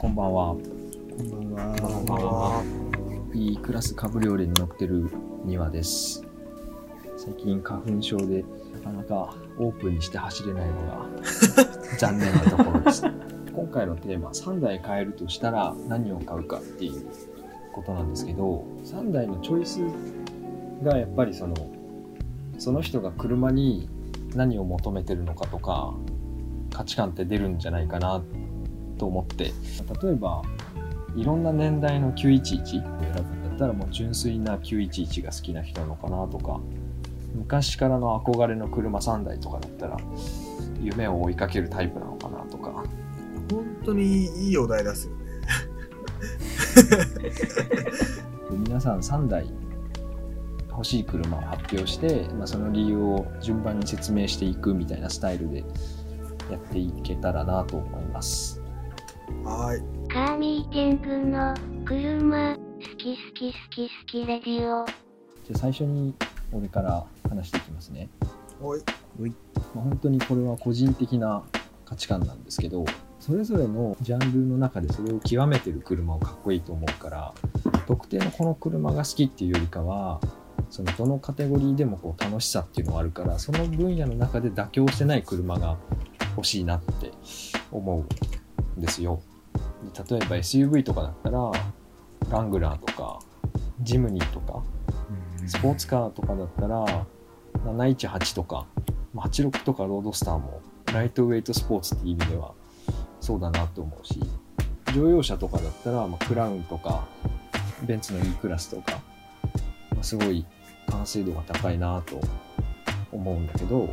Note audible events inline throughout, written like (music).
こんばんは。こんばんは。こんばんは。いいクラスカブリオレに乗ってる庭です。最近花粉症でなかなかオープンにして走れないのが (laughs) 残念なところです。今回のテーマ、3台買えるとしたら何を買うかっていうことなんですけど、3台のチョイスがやっぱりその、その人が車に何を求めてるのかとか、価値観って出るんじゃないかなと思って、例えば、いろんな年代の911を選ぶんだったらもう純粋な911が好きな人なのかなとか昔からの憧れの車3台とかだったら夢を追いかけるタイプなのかなとか本当にいいお題出すよね。(laughs) 皆さん3台欲しい車を発表して、まあ、その理由を順番に説明していくみたいなスタイルでやっていけたらなと思います。はーい。カーミーティングの車、好き好き好き好きレディオ。じゃあ最初に俺から話していきますね。おい。まあ、本当にこれは個人的な価値観なんですけどそれぞれのジャンルの中でそれを極めてる車をかっこいいと思うから特定のこの車が好きっていうよりかはそのどのカテゴリーでもこう楽しさっていうのがあるからその分野の中で妥協してない車が欲しいなって思うんですよ。で例えば SUV とかだったらラングラーとかジムニーとかスポーツカーとかだったら718とかまあ86とかロードスターもライトウェイトスポーツっていう意味ではそうだなと思うし乗用車とかだったら、まあ、クラウンとかベンツの E クラスとか、まあ、すごい完成度が高いなと思うんだけど、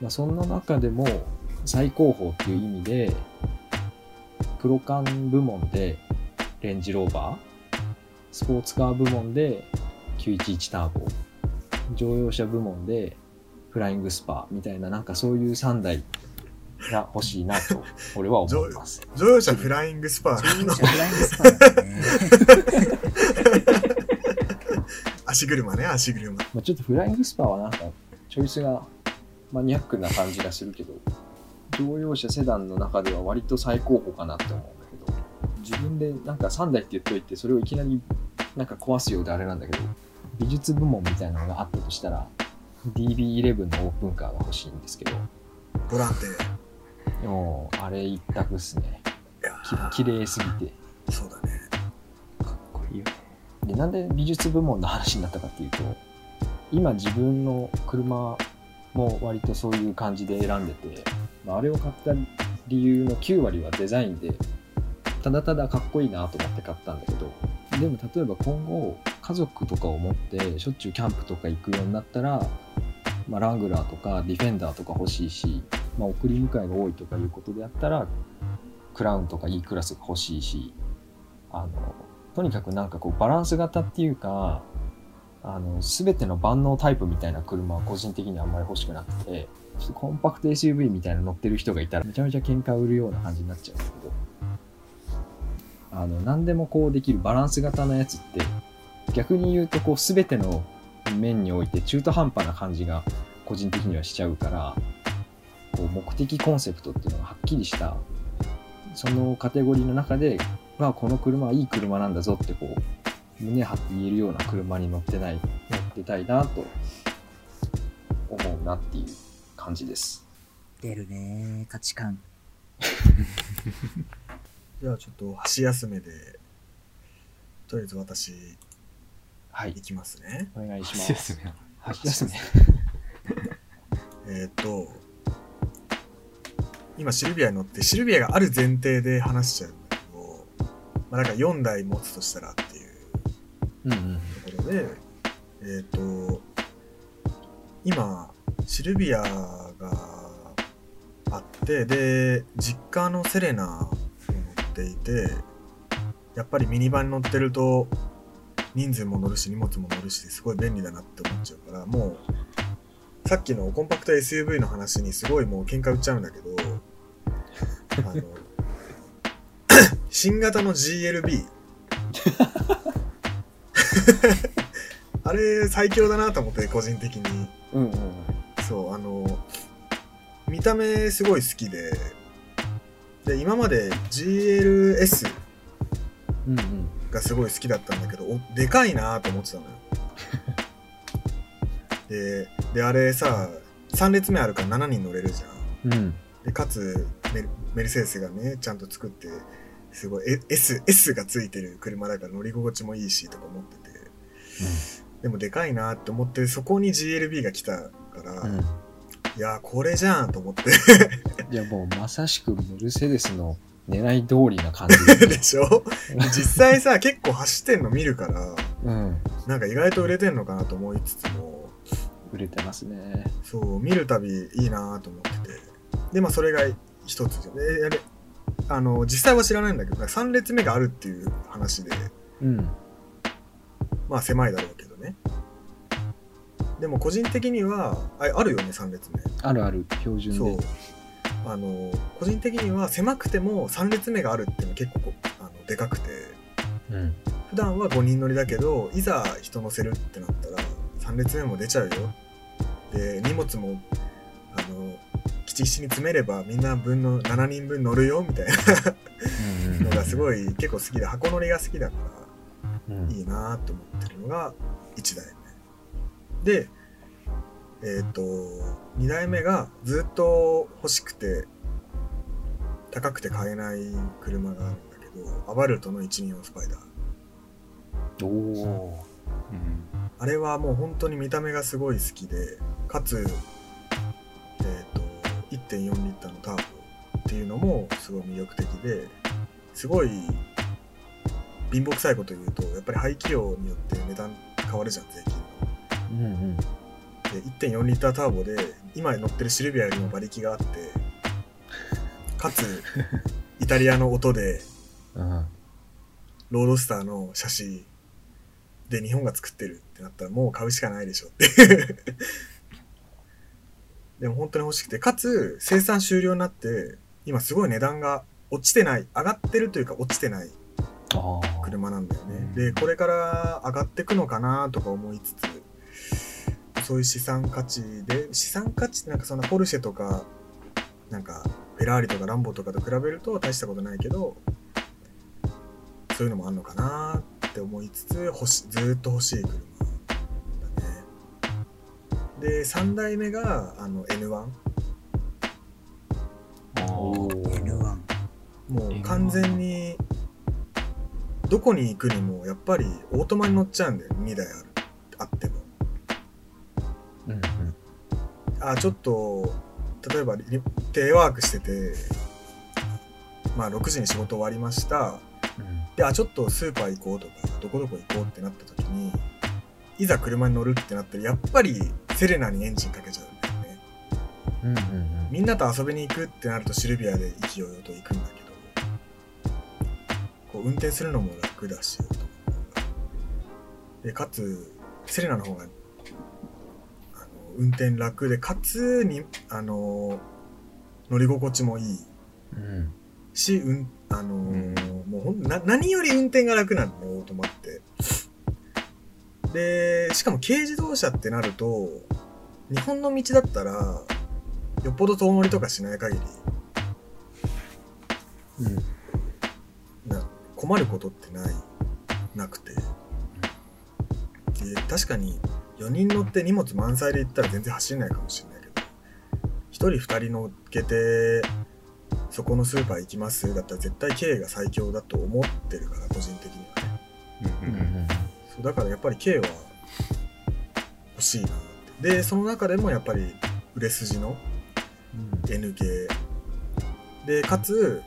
まあ、そんな中でも最高峰っていう意味でプロカン部門でレンジローバースポーツカー部門で911ターボ乗用車部門でフライングスパみたいななんかそういう3台が欲しいなと (laughs) 俺は思います。乗用車フライングスパーの乗用車フライングスパー。足車ね、足車。まあ、ちょっとフライングスパはなんかチョイスがマニアックな感じがするけど乗用車セダンの中では割と最高峰かなって思うんだけど自分でなんか3台って言っといてそれをいきなりなんか壊すようであれなんだけど美術部門みたいなのがあったとしたら DB11 のオープンカーが欲しいんですけどボランテ。でもあれ一択っすねき綺麗すぎてそうだね。かっこいいよね。で、なんで美術部門の話になったかっていうと、今自分の車も割とそういう感じで選んでて、まあ、あれを買った理由の9割はデザインで、ただただかっこいいなと思って買ったんだけど、でも例えば今後、家族とかを持ってしょっちゅうキャンプとか行くようになったら、まあ、ラングラーとかディフェンダーとか欲しいし、まあ、送り迎えが多いとかいうことであったら、クラウンとか E クラスが欲しいし、あの、とにかくなんかこうバランス型っていうか、あの、すべての万能タイプみたいな車は個人的にはあんまり欲しくなくて、ちょっとコンパクト SUV みたいな乗ってる人がいたらめちゃめちゃ喧嘩売るような感じになっちゃうんだけど、あの、何でもこうできるバランス型のやつって、逆に言うとこうすべての面において中途半端な感じが個人的にはしちゃうから、こう目的コンセプトっていうのがはっきりしたそのカテゴリーの中で、まあ、この車はいい車なんだぞってこう胸張って言えるような車に乗ってない乗ってたいなと思うなっていう感じです。出るね価値観。じゃあちょっと箸休めで、とりあえず私、はい。いきますね。お願いします。箸休め。箸休め。(laughs) えーっと、今シルビアに乗って、シルビアがある前提で話しちゃうんだけど、まあなんか4台持つとしたらっていううんうん。ところで、えーっと、今、シルビアがあって、で、実家のセレナを乗っていて、やっぱりミニバンに乗ってると、人数も乗るし荷物も乗るしすごい便利だなって思っちゃうからもうさっきのコンパクト SUV の話にすごいもう喧嘩売っちゃうんだけどあの (laughs) 新型の GLB (laughs) あれ最強だなと思って個人的に。うんうんそうあの見た目すごい好きで。で今まで GLS がすごい好きだったんだけどおでかいなと思ってたのよ。(laughs) でであれさ3列目あるから7人乗れるじゃん。うん。でかつメルメルセデスがねちゃんと作ってすごいえ S, S がついてる車だから乗り心地もいいしとか思っててでもでかいなって思ってそこに GLB が来たから、うん。いやーこれじゃんと思って。(laughs) いやもうまさしくメルセデスの狙い通りな感じ。(laughs) でしょ？実際さ結構走ってんの見るからうん。なんか意外と売れてんのかなと思いつつも。売れてますね。そう見るたびいいなと思ってて。でまあそれが一つであの実際は知らないんだけど3列目があるっていう話で。うんまあ狭いだろうけどね。でも個人的にはああるよね3列目。あるある標準そう。であの個人的には狭くても3列目があるっていうのは結構こあのでかくて。うん。普段は5人乗りだけどいざ人乗せるってなったら3列目も出ちゃうよ。で荷物もあのきちきちに詰めればみんな分の7人分乗るよみたいな。のがすい、ごい結構好きで箱乗りが好きだから。うんいいなと思ってるのが1台目。でえっ、と2台目がずっと欲しくて高くて買えない車があるんだけどアバルトの124スパイダー。おおあれはもう本当に見た目がすごい好きでかつえっ、と1.4リッターのターボっていうのもすごい魅力的ですごい貧乏くさいこと言うとやっぱり排気量によって値段変わるじゃん税金の。うんうん。で1.4リッターターボで今乗ってるシルビアよりも馬力があって (laughs) かつイタリアの音でうん。ロードスターの写真で日本が作ってるってなったらもう買うしかないでしょって。(laughs) でも本当に欲しくてかつ生産終了になって今すごい値段が落ちてない上がってるというか落ちてない車なんだよね、うんでこれから上がってくのかなとか思いつつそういう資産価値で資産価値ってなんかそんなポルシェとかなんかフェラーリとかランボとかと比べると大したことないけどそういうのもあんのかなって思いつつ欲しずーっと欲しい車だね。で3代目があの N1 おー。N1。もう完全にどこに行くにもやっぱりオートマに乗っちゃうんだよ2台あるあっても。うんうん。あちょっと例えばリテレワークしててまあ6時に仕事終わりました。であちょっとスーパー行こうとかどこどこ行こうってなった時にいざ車に乗るってなったらやっぱりセレナにエンジンかけちゃうんだよね。うんうんうん。みんなと遊びに行くってなるとシルビアで勢いよと行くんだけどこう運転するのも楽だし。でかつセレナの方があの運転楽でかつにあの乗り心地もいい。うん。し、うん、あのーもうほんな何より運転が楽なのねオートマって。でしかも軽自動車ってなると日本の道だったらよっぽど遠乗りとかしない限り。うん。な困ることってないなくて。で確かに4人乗って荷物満載で行ったら全然走れないかもしれないけど1人2人乗っけてそこのスーパー行きますだったら絶対軽が最強だと思ってるから個人的にはね。そうだからやっぱり軽は欲しいなって。でその中でもやっぱり売れ筋の N 系でかつ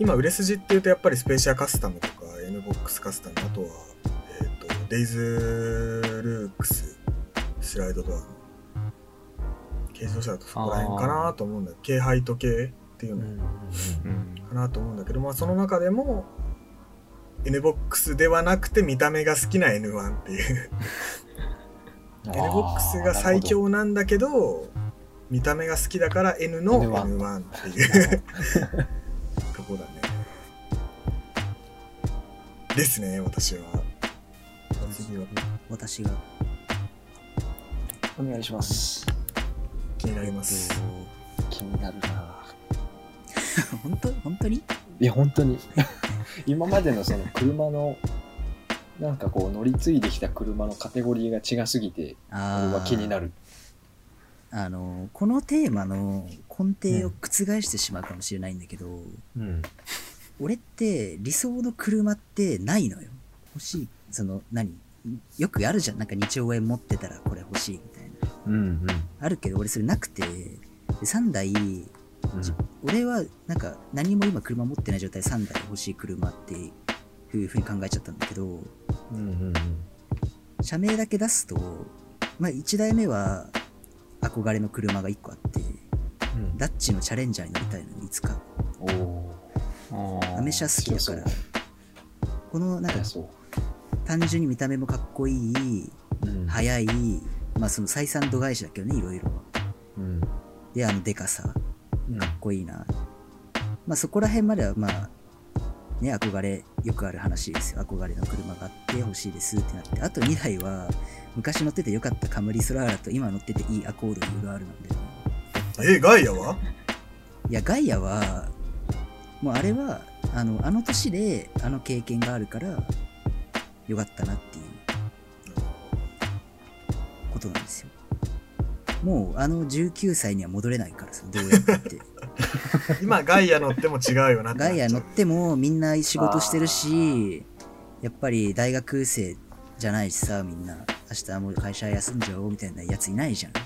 今売れ筋っていうとやっぱりスペーシアカスタムとか N ボックスカスタムあとは、えー、とデイズルークススライドドア。の軽自動車だとそこら辺かなと思うんだ。軽ハイト系っていうの。うんうんかなと思うんだけど、まあその中でも N ボックスではなくて見た目が好きな N1 っていう。う (laughs) ん N ボックスが最強なんだけど見た目が好きだから N の N1 N1 っていう (laughs) とこだね。ですね私は。次は。私が。お願いします。気になります。えっと気になるな。(laughs) 本当本当に？いや本当に。(laughs) 今までのその車のなんかこう乗り継いできた車のカテゴリーが違すぎてあ俺は気になる。るあの、このテーマの根底を覆してしまうかもしれないんだけど、うん俺って理想の車ってないのよ。欲しい。その、何？よくあるじゃん。なんか2兆円持ってたらこれ欲しいみたいな。うんうんあるけど俺それなくて、で3台、うん俺はなんか何も今車持ってない状態で3台欲しい車っていうふうに考えちゃったんだけど、うんうん社名だけ出すと、まあ1台目は憧れの車が1個あって、うんダッチのチャレンジャーに乗りたいのにいつか。アメ車好きだから。このなんか単純に見た目もかっこいい、うん速い、まあその採算度外視だけどね、いろいろ。うんで、あのデカさ、うんかっこいいな。まあそこら辺まではまあ、ね、憧れ、よくある話ですよ。憧れの車があって欲しいですってなって。あと2台は、昔乗っててよかったカムリソラーラと今乗ってていいアコード UR なんだよね。えガイアは？いや、ガイアは、もうあれは、あの、あの年であの経験があるから、よかったなっていうことなんですよ。もうあの19歳には戻れないからさ、どうやって。(laughs) 今ガイア乗っても違うよなガイア乗ってもみんな仕事してるし、やっぱり大学生じゃないしさ、みんな。明日はもう会社休んじゃおうみたいなやついないじゃん。(laughs)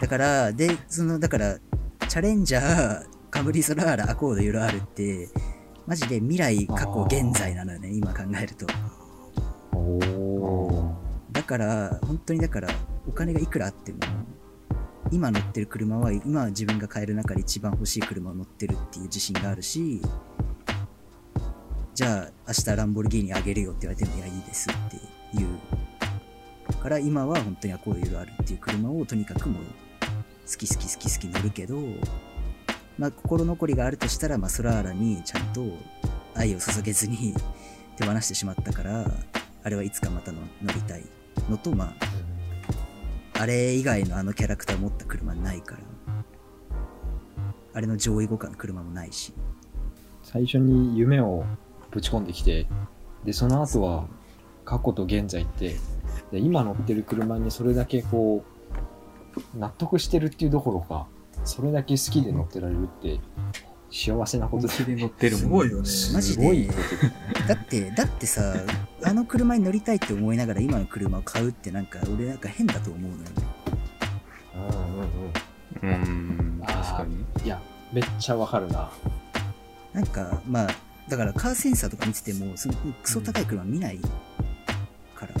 だから、で、その、だから、チャレンジャー、カムリソラーラ、アコード、ユロアールって、マジで未来、過去、現在なのよね、今考えると。だから、本当にだから、お金がいくらあっても、今乗ってる車は、今自分が買える中で一番欲しい車を乗ってるっていう自信があるし、じゃあ、明日ランボルギーニあげるよって言われても、いや、いいですっていう。から、今は本当にアコードユロあるっていう車をとにかくもう、好き好き好き好き乗るけど、まあ、心残りがあるとしたら、まあ、ソラーラにちゃんと愛を注げずに手放してしまったから、あれはいつかまたの乗りたいのと、まあ、あれ以外のあのキャラクター持った車ないから、あれの上位互換の車もないし、最初に夢をぶち込んできてでその後は過去と現在ってで今乗ってる車にそれだけこう納得してるっていうどころかそれだけ好きで乗ってられるって幸せなことで。乗ってる。もんすごいよね。マジすごいで。だって、だってさ、あの車に乗りたいって思いながら今の車を買うってなんか俺なんか変だと思うのよ。うんうんうん。うん確かに。いやめっちゃわかるな。なんか、まあ、だからカーセンサーとか見てても、そのクソ高い車見ないから、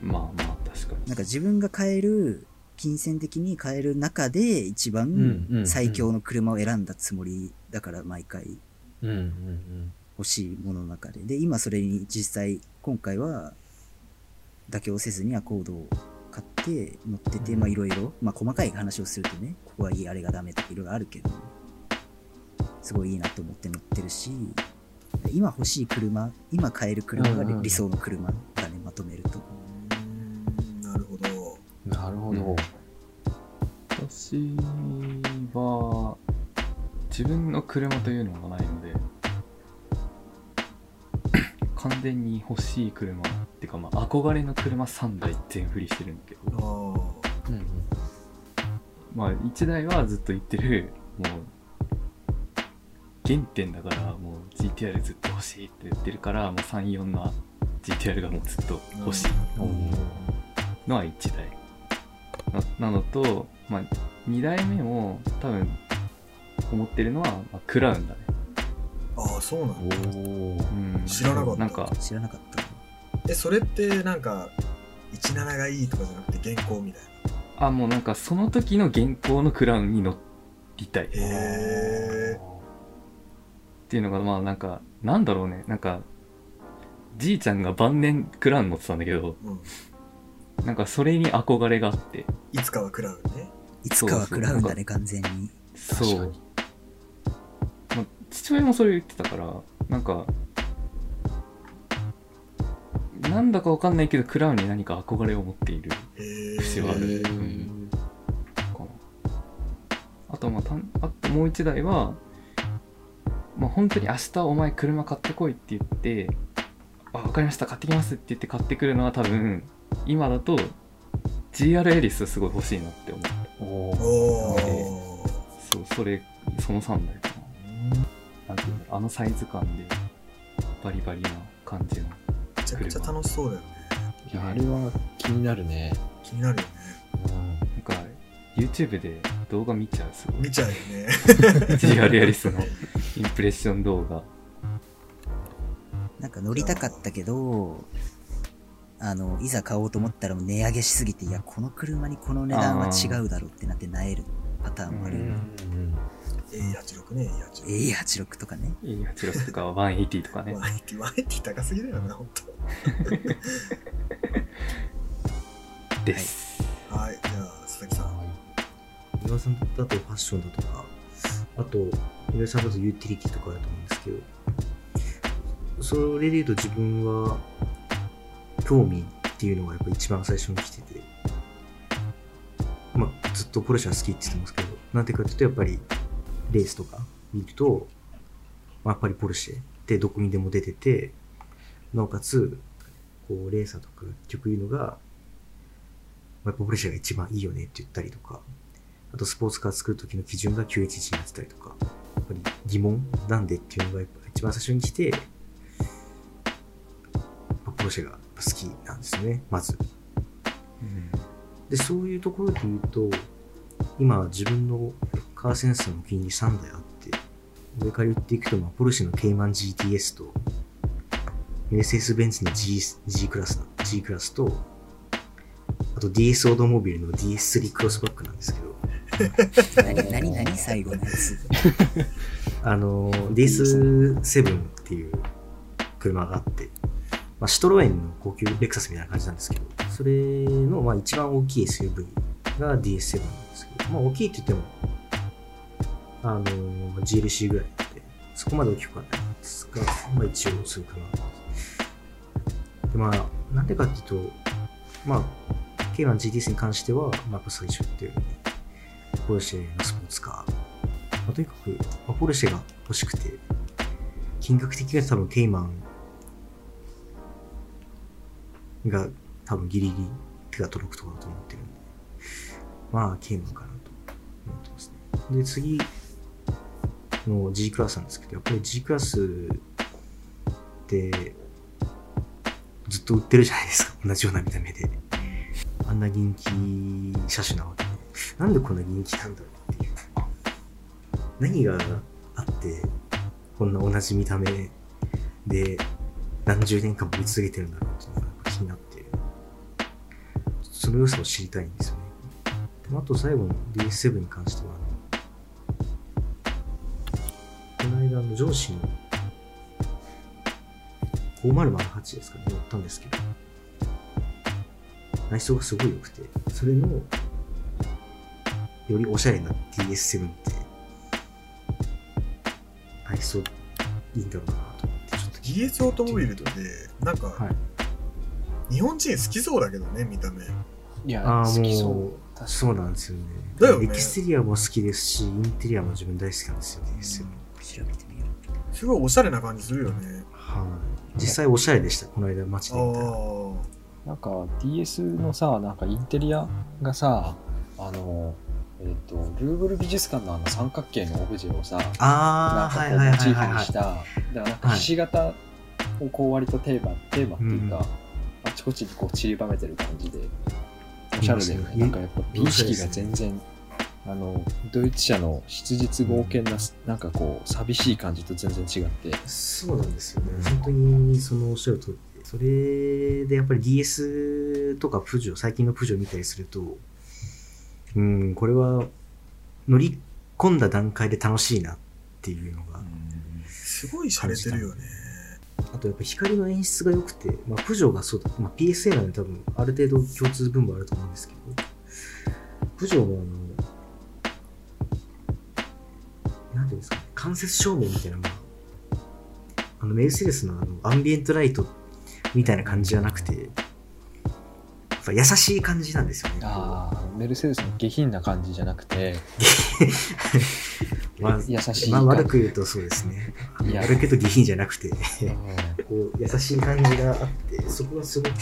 まあまあ確かに。なんか自分が買える、金銭的に買える中で一番最強の車を選んだつもりだから毎回。欲しいものの中で。で、今それに実際、今回は妥協せずにアコードを買って乗ってて、うん。まあいろいろ、まあ細かい話をするとね、ここはいい、あれがダメとかいろいろあるけど、すごいいいなと思って乗ってるし、今欲しい車、今買える車がうんうん理想の車だね、まとめると。うーんなるほど。なるほど、私は自分の車というのがないので (coughs) 完全に欲しい車っていうかまあ憧れの車3台全振りしてるんだけあどー。うんうん。まあ1台はずっと言ってるもう原点だからもう GTR ずっと欲しいって言ってるからもう34の GTR がもうずっと欲しいのは1台。ななのと、まあ、2台目も多分思ってるのは、まあ、クラウンだね、ああそうなんだ。うん、知らなかった。なんか知らなかった。えそれってなんか17がいいとかじゃなくて原稿みたいな？あもうなんかその時の現行のクラウンに乗りたい。っへえていうのがまあなんかなんだろうね。なんかじいちゃんが晩年クラウン乗ってたんだけどうん。なんかそれに憧れがあって。いつかはクラウンね。いつかはクラウンだね、完全に。そう。父親もそれ言ってたからなんかなんだかわかんないけどクラウンに何か憧れを持っている節はある。へー。あとまあたんあともう一台はまあ本当に明日お前車買ってこいって言ってあ分かりました買ってきますって言って買ってくるのは多分今だと GR エリスすごい欲しいなって思う。おおそうそれその3台かな。なんていうのあのサイズ感でバリバリな感じのめちゃくちゃ楽しそうだよね。いやあれは気になるね、気になるよね。なんか YouTube で動画見ちゃうすごい。見ちゃうよね。(laughs) GR エリスのインプレッション動画。なんか乗りたかったけど、あの、いざ買おうと思ったらもう値上げしすぎて、いや、この車にこの値段は違うだろうってなって萎えるパターンもあるよね。A86 ね A86 A86 とかね。E86 とか180とかね。ワイティワイティ高すぎだよな本です、当はい。じゃあ佐々木さん。井川さんだとファッションだとか、あと、井上さんだとユーティリティとかだと思うんですけど、それで言うと自分は、興味っていうのがやっぱ一番最初に来てて、まあ、ずっとポルシェは好きって言ってますけど、なんていうかっていうと、やっぱり、レースとか見ると、まあ、やっぱりポルシェってどこにでも出てて、なおかつ、こう、レーサーとか曲言うのが、やっぱポルシェが一番いいよねって言ったりとか、あとスポーツカー作る時の基準が911になってたりとか、ぱり疑問なんでっていうのがやっぱ一番最初に来て、ポルシェが好きなんですね、まず。で、そういうところで言うと、今自分のカーセンサーの気に入り3台あって、上から言っていくと、まあ、ポルシェのケイマン GTS と、メルセデス・ベンツの G, G クラスな、G クラスと、あと DS オートモビルの DS3 クロスバックなんですけど、何、何、何最後のやつ。(laughs) あの、DS7 っていう車があって、まあ、シトロエンの高級レクサスみたいな感じなんですけど、それのまあ一番大きい SUV が DS7 なんですけど、まあ大きいって言っても、あの、GLC ぐらいで、そこまで大きくはないんですが、まあ一応そういう車なんです。で、まあ、なんでかっていうと、まあ、K1GTS に関しては、まあ、やっぱ最初ったよう、ポルシェのスポーツカー、ま、とにかく、ま、ポルシェが欲しくて、金額的には多分テイマンが多分ギリギリ手が届くところだと思ってるんで、まあ、ケイマンかなと思ってますね。で、次の G クラスなんですけど、やっぱり G クラスって、ずっと売ってるじゃないですか。同じような見た目で。あんな人気車種なわけ。なんでこんな人気なんだろうっていう。何があって、こんな同じ見た目で何十年間も見続けてるんだろうっていうのが気になって、その良さを知りたいんですよね。であと最後の DS7 に関しては、この間の上司の5008ですかね、乗ったんですけど、内装がすごい良くて、それの、よりおしゃれな DS7 って、内装いいんだろうなと思って、ちょっと DS オートモビルってなんか、はい。日本人好きそうだけどね見た目。いや好きそもう、そうなんですよね。だよね。エキステリアも好きですし、インテリアも自分大好きなんですよ、DS7。調べてみよう。すごいおしゃれな感じするよね。はい。実際おしゃれでした、この間街あで見たなんか DS のさなんかインテリアがさあのえっ、とルーブル美術館のあの三角形のオブジェをさなんあー、かはいはいこうモチーはい。はいフにした、なんかひし形をこう割とテーマ、テーマっていうか、うん。あちこちにこう散りばめてる感じでおしゃれだよねいいなんかやっぱ美意識が全然あのドイツ車の質実剛健な、なんかこう寂しい感じと全然違って。そうなんですよね。本当にそのおっしゃる通りで、それでやっぱり DS とかプジョー、最近のプジョー見たりすると、うん、これは乗り込んだ段階で楽しいなっていうのが、すごい洒落てるよね。あとやっぱ光の演出が良くて、まあ、プジョーがそうだ、まあ、PSA なんで多分ある程度共通分もあると思うんですけど、プジョーのあの、なんていうんですかね、間接照明みたいなのが、あのメルセデスのあのアンビエントライトみたいな感じじゃなくて、ぱ優しい感じなんですよね。ああメルセデスの下品な感じじゃなくて (laughs) まあ、優しいまあ、悪く言うとそうですね。悪く言うと下品じゃなくて、こう優しい感じがあって、そこがすごく、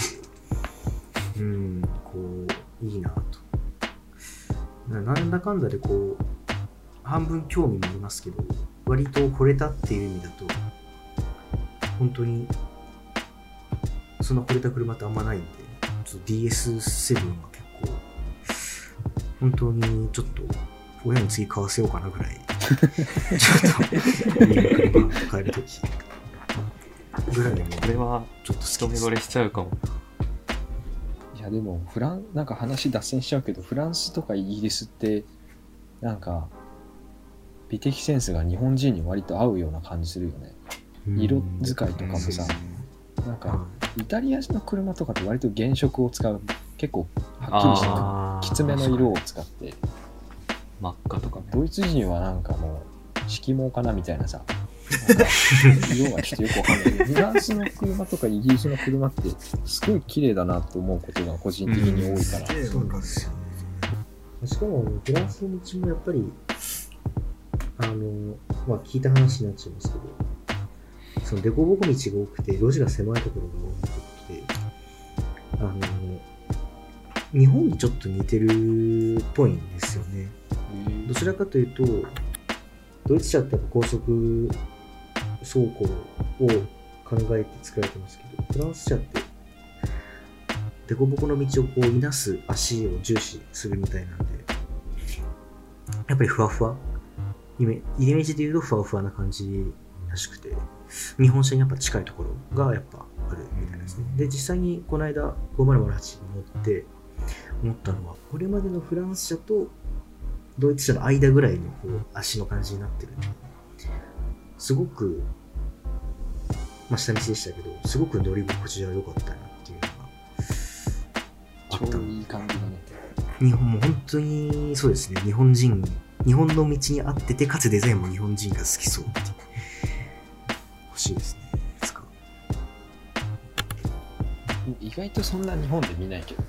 うん、こう、いいなと。ななんだかんだでこう、半分興味もありますけど、割と惚れたっていう意味だと、本当に、そんな惚れた車ってあんまないんで、と DS7 は結構、本当にちょっと、親に次買わせようかなぐらい、ちょっと、いい車買えるとき、ぐらいでも、これはちょっと一目惚。れしちゃうかも。いやでもフランなんか話脱線しちゃうけどフランスとかイギリスってなんか美的センスが日本人に割と合うような感じするよね。色使いとかもさなんかイタリアの車とかって割と原色を使う。結構はっきりしたきつめの色を使って。真っ赤とかね。ドイツ人はなんかもう色毛かなみたいなさ。なんか色がちょっとよくわかんない。けどフランスの車とかイギリスの車ってすごい綺麗だなと思うことが個人的に多いから、すげえわかるしかも、フランスの道もやっぱり、あの、まあ聞いた話になっちゃいますけど、その凸凹道が多くて、路地が狭いところが多くて、あの、日本にちょっと似てるっぽいんですよね。どちらかというと、ドイツ車って高速走行を考えて作られてますけど、フランス車って、凸凹の道をこう、いなす足を重視するみたいなんで、やっぱりふわふわ、イメイメージで言うとふわふわな感じらしくて、日本車にやっぱ近いところがやっぱあるみたいですね。で、実際にこの間5008に乗って思ったのは、これまでのフランス車とドイツ車の間ぐらいのこう足の感じになってる。すごく、まあ下道でしたけど、すごく乗り心地が良かったなっていうのがあったいい感じだね。日本も本当にそうですね、日本人、日本の道に合ってて、かつデザインも日本人が好きそうっていう。欲しいですね。意外とそんな日本で見ないけどね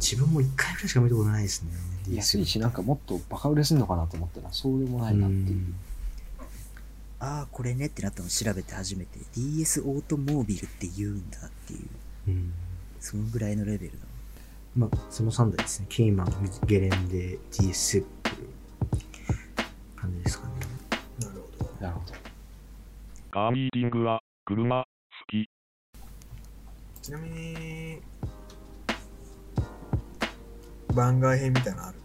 自分も一回ぐらいしか見たことないですね。安いしなんかもっとバカ売れするのかなと思ったらそうでもないなっていううんああ、これねってなったのを調べて初めて DS オートモービルって言うんだっていう、うんそのぐらいのレベルだ。まあ、その3台ですね。ケイマン、ゲレンデ、DS っていう感じですかね。なるほどなるほどカーミーティングは車好き。ちなみに番外編みたいなのある？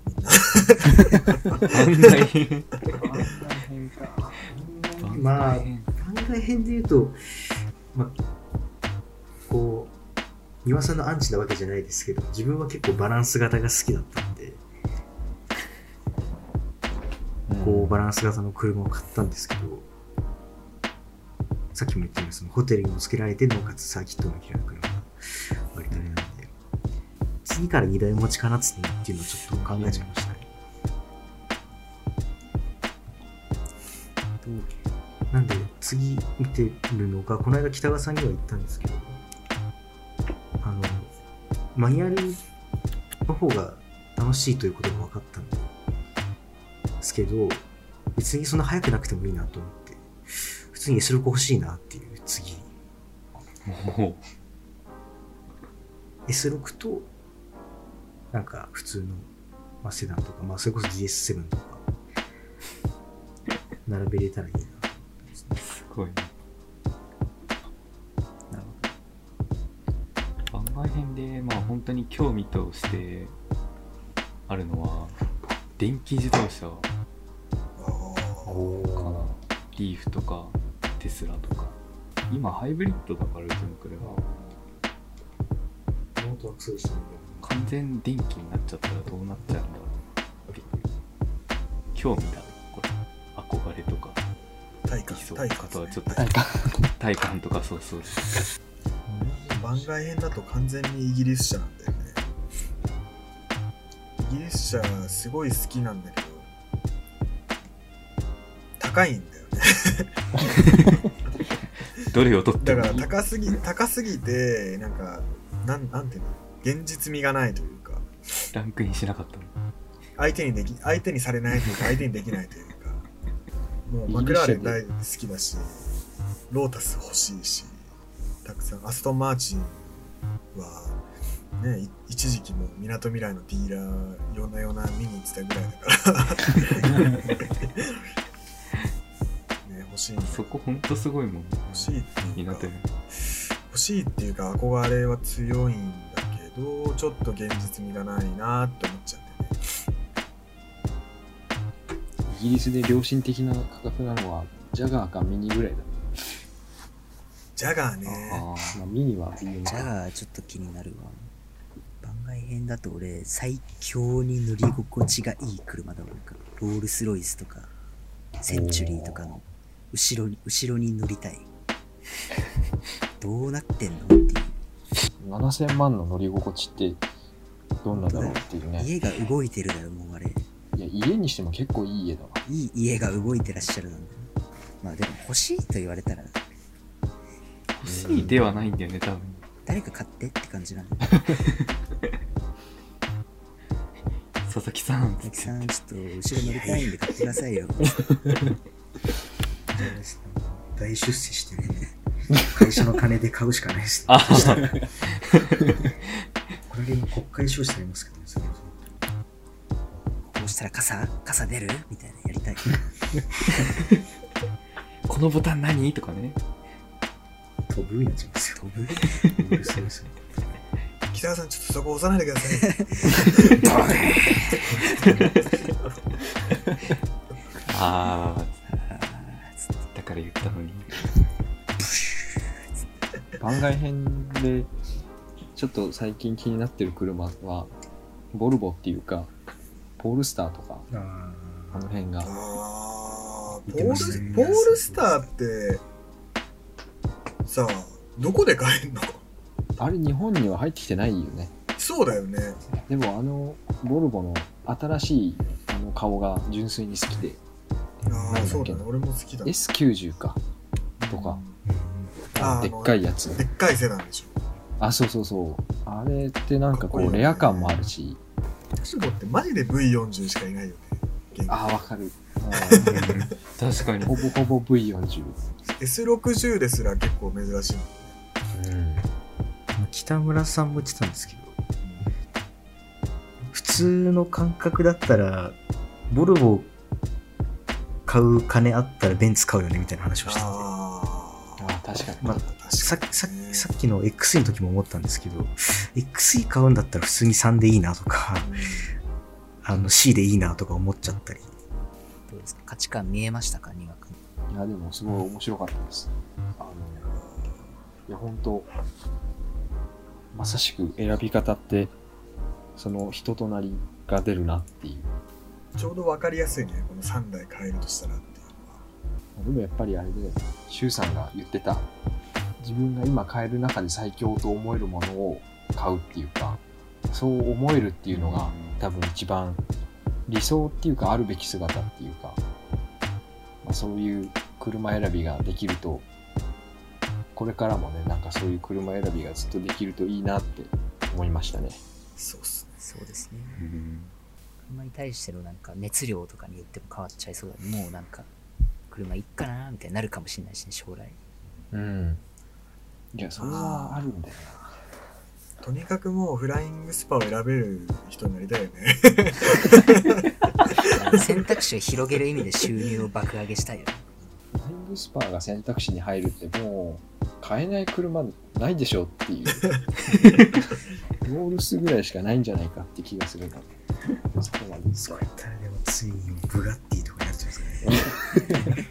みんな番外編まあ、番外編で言うと、まあ、こう、庭さんのアンチなわけじゃないですけど、自分は結構バランス型が好きだったんで、こうバランス型の車を買ったんですけど、さっきも言ったようにそのホテルにもつけられて、なおかつサーキットも切れる車が割とあれなんで、次から2台持ちかなっつっていうのをちょっと考えちゃいましたね。なんで次見てるのが、この間北川さんには言ったんですけど、あの、マニュアルの方が楽しいということが分かったんで、すけど、別にそんな速くなくてもいいなと思って、通に S6 欲しいなっていう次。も S6 と、なんか普通の、まあ、セダンとか、まあそれこそ DS7 とか、並べれたらいいなね。うすごいね。なる番外編でまあ本当に興味としてあるのは電気自動車あかな。リーフとかテスラとか。今ハイブリッドだからうちの車本当は。そうでしたね。完全電気になっちゃったらどうなっちゃうんだろう。っていう興味だねこれ。憧れとか。ー体感いそう体感あとはちょっと体感体感とかそうそう番外編だと完全にイギリス車なんだよね。イギリス車すごい好きなんだけど高いんだよね。(laughs) どれを取ってだからもいい高すぎ高すぎてなんかなんなんていうの？現実味がないというか。ランクインしなかったの。相手にでき相手にされないというか相手にできないというか。もうマクラーレン大好きだしロータス欲しいしたくさん。アストンマーチンはねい一時期もみなとみらいのディーラー夜な夜な見に行ってたぐらいだから。ね (laughs) 欲しいそこほんとすごいもん欲しいっていうか欲しいっていうか憧れは強いんだけどちょっと現実味がないなって思っちゃってね。イギリスで良心的な価格なのは、ジャガーかミニぐらいだ。ジャガーね。あまあ、ミニはジャガーちょっと気になるわ。番外編だと俺、最強に乗り心地がいい車だわ。なんかロールスロイスとか、センチュリーとかの後ろに、後ろに乗りたい。(laughs) どうなってんのっていう。7000万の乗り心地ってどんなだろうっていうね。家が動いてるだよ、もうあれ。いや、家にしても結構いい家だわ。いい家が動いてらっしゃるなんだよ。まあでも欲しいと言われたら、欲しいではないんだよね多分誰か買ってって感じなんだよ。(laughs) 佐々木さん佐々木さん、ちょっと後ろ乗りたいんで買ってくださいよ。(laughs) 大出世してね、会社の金で買うしかないです、これ国会消費されますけどね、それここうしたら傘傘出る？みたいなやりたい。(laughs) このボタン何？とかね。そ飛ぶになっちゃいますよ。飛ぶ？北川さんちょっとそこ押さないでください (laughs) ああ言ったのに。(laughs) 番外編で、ちょっと最近気になってる車は、ボルボっていうか、ポールスターとか、ああの辺が。ポールポールスターってさあどこで買えんの？あれ日本には入ってきてないよね。そうだよね。でもあの、ボルボの新しいあの顔が純粋に好きで、あなんだっけ？あそうだね。俺も好きだ。S90 か、とか、あーでっかいやつ。でっかいセダンでしょ。あ、そうそうそう。あれってなんかこう、かっこいいよね。レア感もあるし、ボルボってマジで V40 しかいないよね。現あー、わかる。確かに。(laughs) ほぼほぼ V40。S60 ですら結構珍しいうん。北村さんも言ってたんですけど、普通の感覚だったら、ボルボ買う金あったらベンツ買うよねみたいな話をしてて、あ確かに。まあ、確かにさささっきの XE の時も思ったんですけど、XE 買うんだったら普通に3でいいなとか、あの C でいいなとか思っちゃったり。どうですか？価値観見えましたか？にわかいや、でもすごい面白かったです。あの、いや、本当まさしく選び方って、その人となりが出るなっていう。ちょうど分かりやすいね。この3台買えるとしたらっていうのは。でもやっぱりあれで、シュウさんが言ってた、自分が今買える中で最強と思えるものを買うっていうか、そう思えるっていうのが多分一番理想っていうかあるべき姿っていうか、まあ、そういう車選びができると、これからもね、なんかそういう車選びがずっとできるといいなって思いましたね。そうっすね。そうですね。車に対してのなんか熱量とかによっても変わっちゃいそうだね。もうなんか、車いっかなみたいになるかもしれないしね、将来。うん。いや、それはあるんだよとにかくもうフライングスパを選べる人になりたいよね選択肢を広げる意味で収入を爆上げしたいよね。フライングスパーが選択肢に入るってもう買えない車ないでしょっていう (laughs) ロールスぐらいしかないんじゃないかって気がするなそこまでそうやったらでもついにブガッティとかになっちゃうんですかね。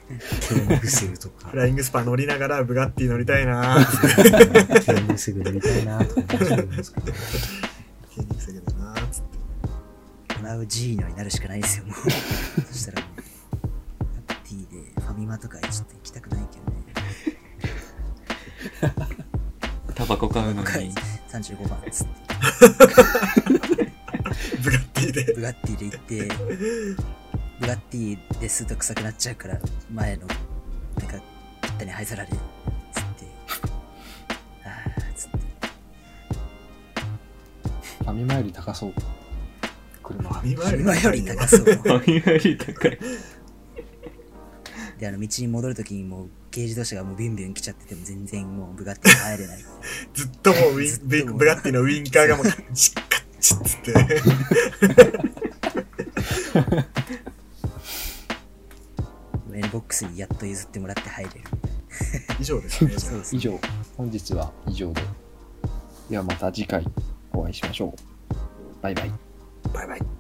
ケングセルとかフ。ライングスパ乗りながらブガッティ乗りたいなケングセル乗りたいなとか思っちゃうんですけど。ケニーセゲだなーっつってナウジーノになるしかないですよ、(laughs) もう。そしたらもう、ハッピーでファミマとかちょっと行きたくないけどね。(laughs) (laughs) タバコ買うのはいに35番っつって、ブガッティでブガッティで行って、ブガッティですと臭くなっちゃうから、前の、なんか、ぴったり灰皿で、つって、あー、つって。ァミマより高そう。車。ファミマより今より高そう。ファミマより高い。で、あの、道に戻るときにもう、軽自動車がもうビュンビュン来ちゃってても全然もうブガッティ入れない。(laughs) ずっともうウずっとィンブもうブガッティのウィンカーがもう (laughs) チッカッチッつって。N ボックスにやっと譲ってもらって入れる。以上ですね。です以上、本日は以上で。ではまた次回お会いしましょう。バイバイ。バイバイ。